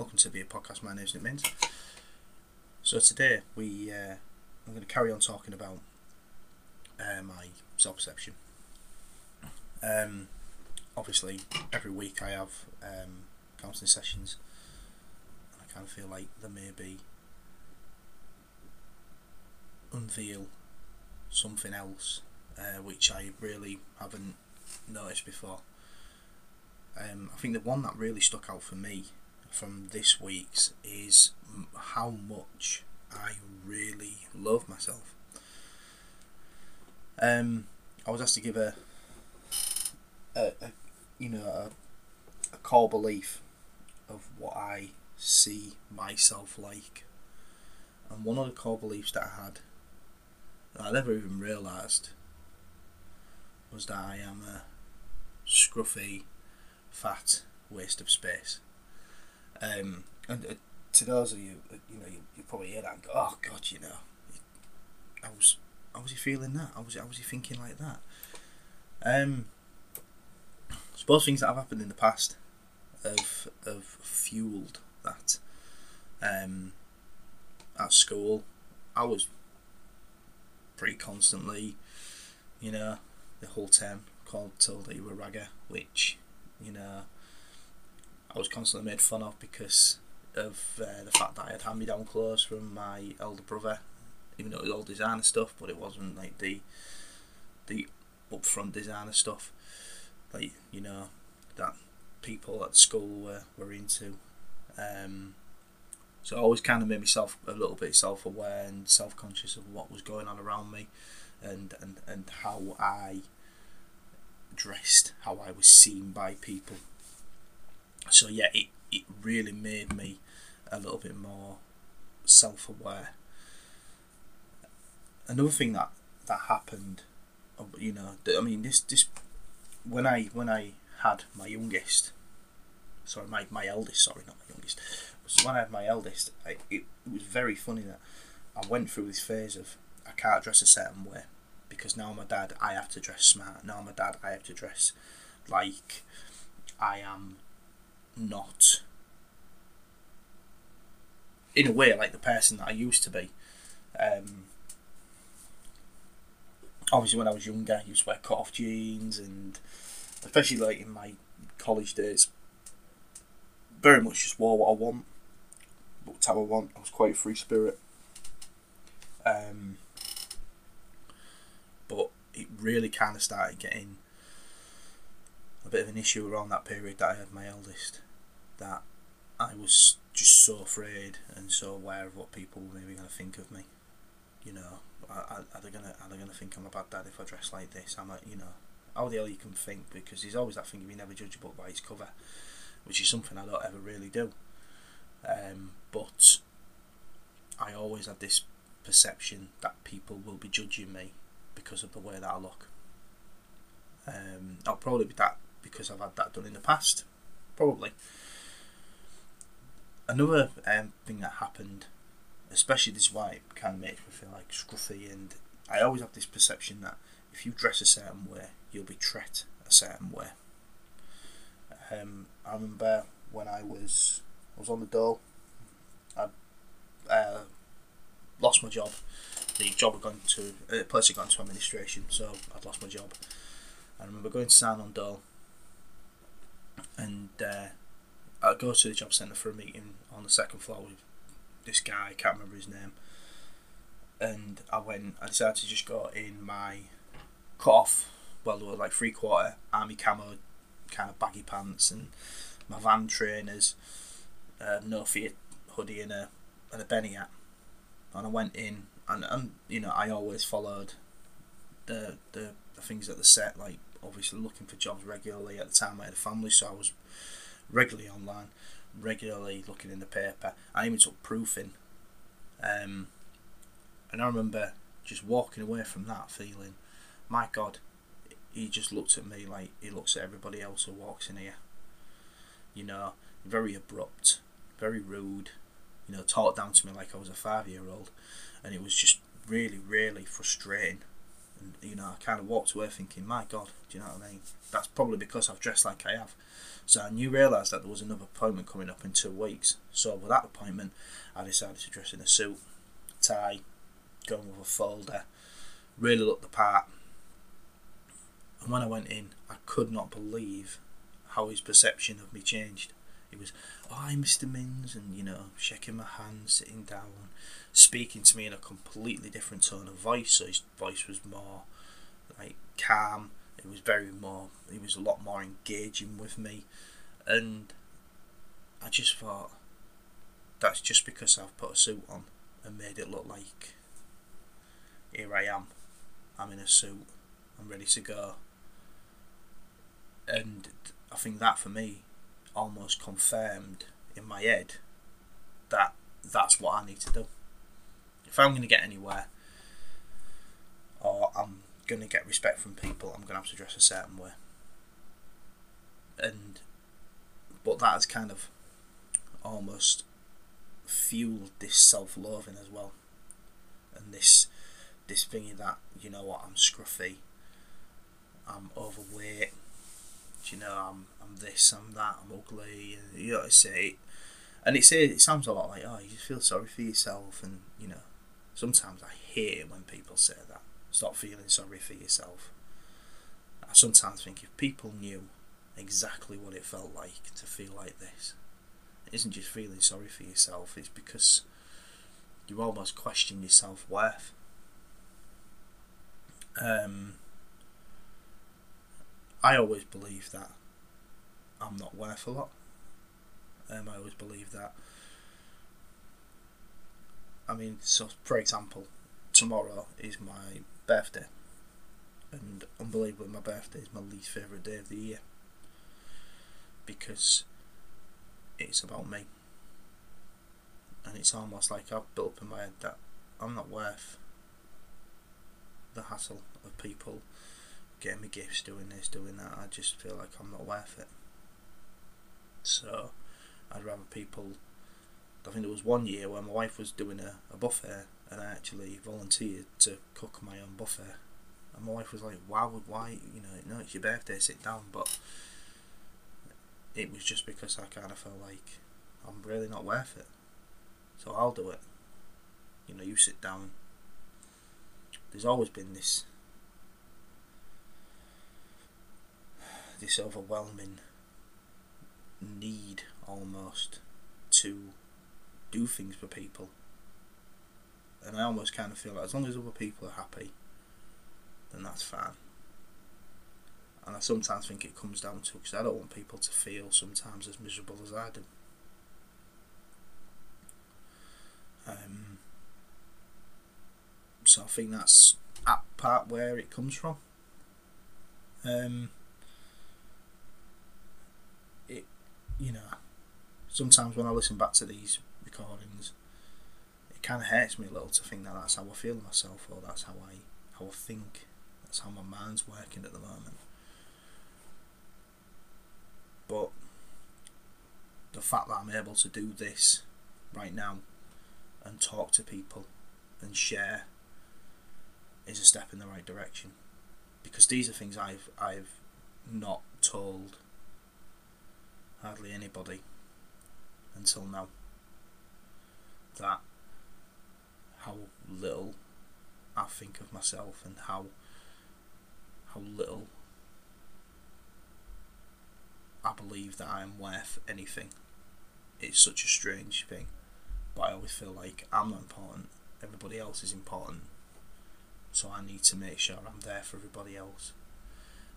welcome to a Podcast. My name's Nick Minns. So today we uh, I'm going to carry on talking about uh, my self perception. Um, obviously, every week I have um, counselling sessions, and I kind of feel like there may be unveil something else uh, which I really haven't noticed before. Um, I think the one that really stuck out for me from this week's is how much I really love myself. Um, I was asked to give a, a, a you know, a, a core belief of what I see myself like. And one of the core beliefs that I had, that I never even realised, was that I am a scruffy, fat waste of space. Um, and uh, to those of you, uh, you know, you, you probably hear that and go, "Oh God, you know, I was, how was he feeling that? How was, how was he thinking like that?" Um, I suppose things that have happened in the past have have fueled that. Um, at school, I was pretty constantly, you know, the whole term called told that you were ragger, which, you know, I was constantly made fun of because of uh, the fact that I had hand me down clothes from my elder brother, even though it was all designer stuff, but it wasn't like the the upfront designer stuff, like you know that people at school were, were into. Um, so I always kind of made myself a little bit self aware and self conscious of what was going on around me, and and and how I dressed, how I was seen by people so yeah, it, it really made me a little bit more self aware. Another thing that that happened, uh, you know, I mean this this when I when I had my youngest, sorry my my eldest, sorry not my youngest, so when I had my eldest, I, it, it was very funny that I went through this phase of I can't dress a certain way because now my dad I have to dress smart. Now my dad I have to dress like I am not in a way like the person that I used to be. Um, obviously, when I was younger, I used to wear cut off jeans, and especially like in my college days, very much just wore what I want, looked how I want. I was quite a free spirit. Um, but it really kind of started getting a bit of an issue around that period that I had my eldest that I was just so afraid and so aware of what people were maybe going to think of me. You know, are, are they gonna are they gonna think I'm a bad dad if I dress like this? I'm a you know, how the hell you can think because there's always that thing of you never judge a book by its cover, which is something I don't ever really do. Um, but I always had this perception that people will be judging me because of the way that I look. Um, I'll probably be that because I've had that done in the past, probably another um, thing that happened, especially this white, kind of makes me feel like scruffy, and I always have this perception that if you dress a certain way, you'll be treated a certain way. Um, I remember when I was I was on the dole, I uh, lost my job. The job had gone to uh, place had gone to administration, so I'd lost my job. I remember going to sign on dole, and uh, I go to the job centre for a meeting on the second floor with this guy, I can't remember his name. And I went, I decided to just go in my cut off, well, they were like three quarter army camo kind of baggy pants and my van trainers, uh, no fear hoodie and a, and a Benny hat. And I went in, and, and you know, I always followed the, the, the things at the set, like obviously looking for jobs regularly. At the time, I had a family, so I was regularly online, regularly looking in the paper. I even took proofing. Um, and I remember just walking away from that feeling, my God, he just looked at me like he looks at everybody else who walks in here. You know, very abrupt, very rude, you know, talked down to me like I was a five year old. And it was just really, really frustrating. And you know, I kind of walked away thinking, my God, do you know what I mean? That's probably because I've dressed like I have. So I knew realised that there was another appointment coming up in two weeks. So with that appointment, I decided to dress in a suit, tie, going with a folder, really look the part. And when I went in, I could not believe how his perception of me changed. He was, oh, hi, Mr. Minns, and you know, shaking my hand, sitting down, speaking to me in a completely different tone of voice. So his voice was more like calm. It was very more. He was a lot more engaging with me, and I just thought that's just because I've put a suit on and made it look like here I am. I'm in a suit. I'm ready to go. And I think that for me almost confirmed in my head that that's what I need to do. If I'm going to get anywhere or I'm going to get respect from people, I'm going to have to dress a certain way. And but that has kind of almost fueled this self-loathing as well, and this this thingy that you know what I'm scruffy, I'm overweight, you know I'm I'm this, I'm that, I'm ugly, and you know what I say, and it say it sounds a lot like oh you feel sorry for yourself, and you know sometimes I hear when people say that. Stop feeling sorry for yourself. I sometimes think if people knew exactly what it felt like to feel like this, it isn't just feeling sorry for yourself, it's because you almost question your self worth. Um, I always believe that I'm not worth a lot. Um, I always believe that. I mean, so for example, tomorrow is my birthday, and unbelievably, my birthday is my least favourite day of the year because it's about me, and it's almost like I've built up in my head that I'm not worth the hassle of people getting me gifts, doing this, doing that. I just feel like I'm not worth it. So I'd rather people. I think there was one year where my wife was doing a, a buffet and I actually volunteered to cook my own buffet. And my wife was like, "Why would why you know no it's your birthday, sit down." But it was just because I kind of felt like I'm really not worth it, so I'll do it. You know, you sit down. There's always been this this overwhelming need almost to do things for people. And I almost kind of feel like as long as other people are happy, then that's fine. And I sometimes think it comes down to because I don't want people to feel sometimes as miserable as I do. Um, so I think that's at part where it comes from. Um, it, you know, sometimes when I listen back to these recordings, it kind of hurts me a little to think that that's how I feel myself, or that's how I how I think, that's how my mind's working at the moment. But the fact that I'm able to do this right now and talk to people and share is a step in the right direction because these are things I've I've not told hardly anybody until now that how little I think of myself and how how little I believe that I am worth anything. It's such a strange thing, but I always feel like I'm not important. Everybody else is important, so I need to make sure I'm there for everybody else.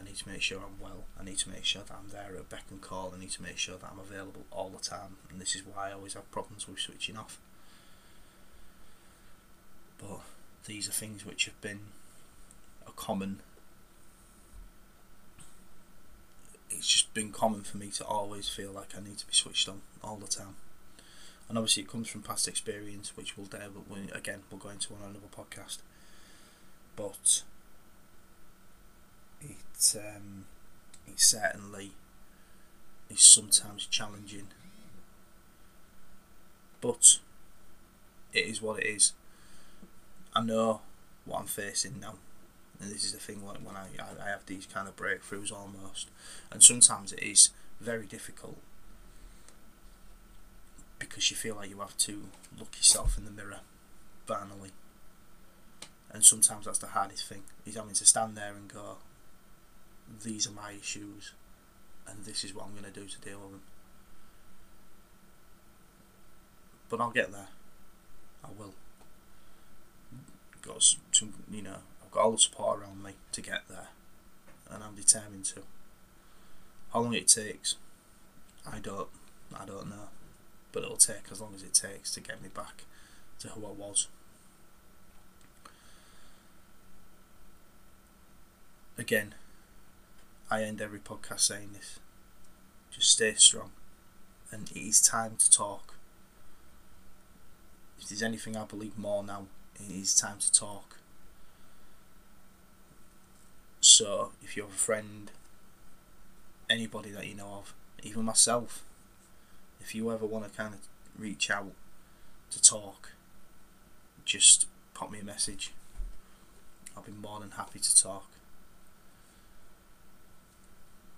I need to make sure I'm well. I need to make sure that I'm there at beck and call. I need to make sure that I'm available all the time. And this is why I always have problems with switching off. But these are things which have been a common. It's just been common for me to always feel like I need to be switched on all the time. And obviously, it comes from past experience, which we'll delve again. We'll go into another podcast. But it um, it certainly is sometimes challenging, but it is what it is. I know what I'm facing now. And this is the thing when, when I, I have these kind of breakthroughs almost. And sometimes it is very difficult because you feel like you have to look yourself in the mirror finally. And sometimes that's the hardest thing, is having to stand there and go, these are my issues, and this is what I'm going to do to deal with them. But I'll get there. I will. Got some, you know, I've got all the support around me to get there, and I'm determined to. How long it takes, I don't, I don't know, but it'll take as long as it takes to get me back to who I was. Again, I end every podcast saying this. Just stay strong, and it is time to talk. If there's anything I believe more now, it is time to talk. So, if you have a friend, anybody that you know of, even myself, if you ever want to kind of reach out to talk, just pop me a message. I'll be more than happy to talk.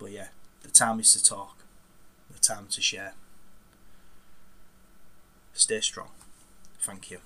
But yeah, the time is to talk, the time to share. Stay strong. Thank you.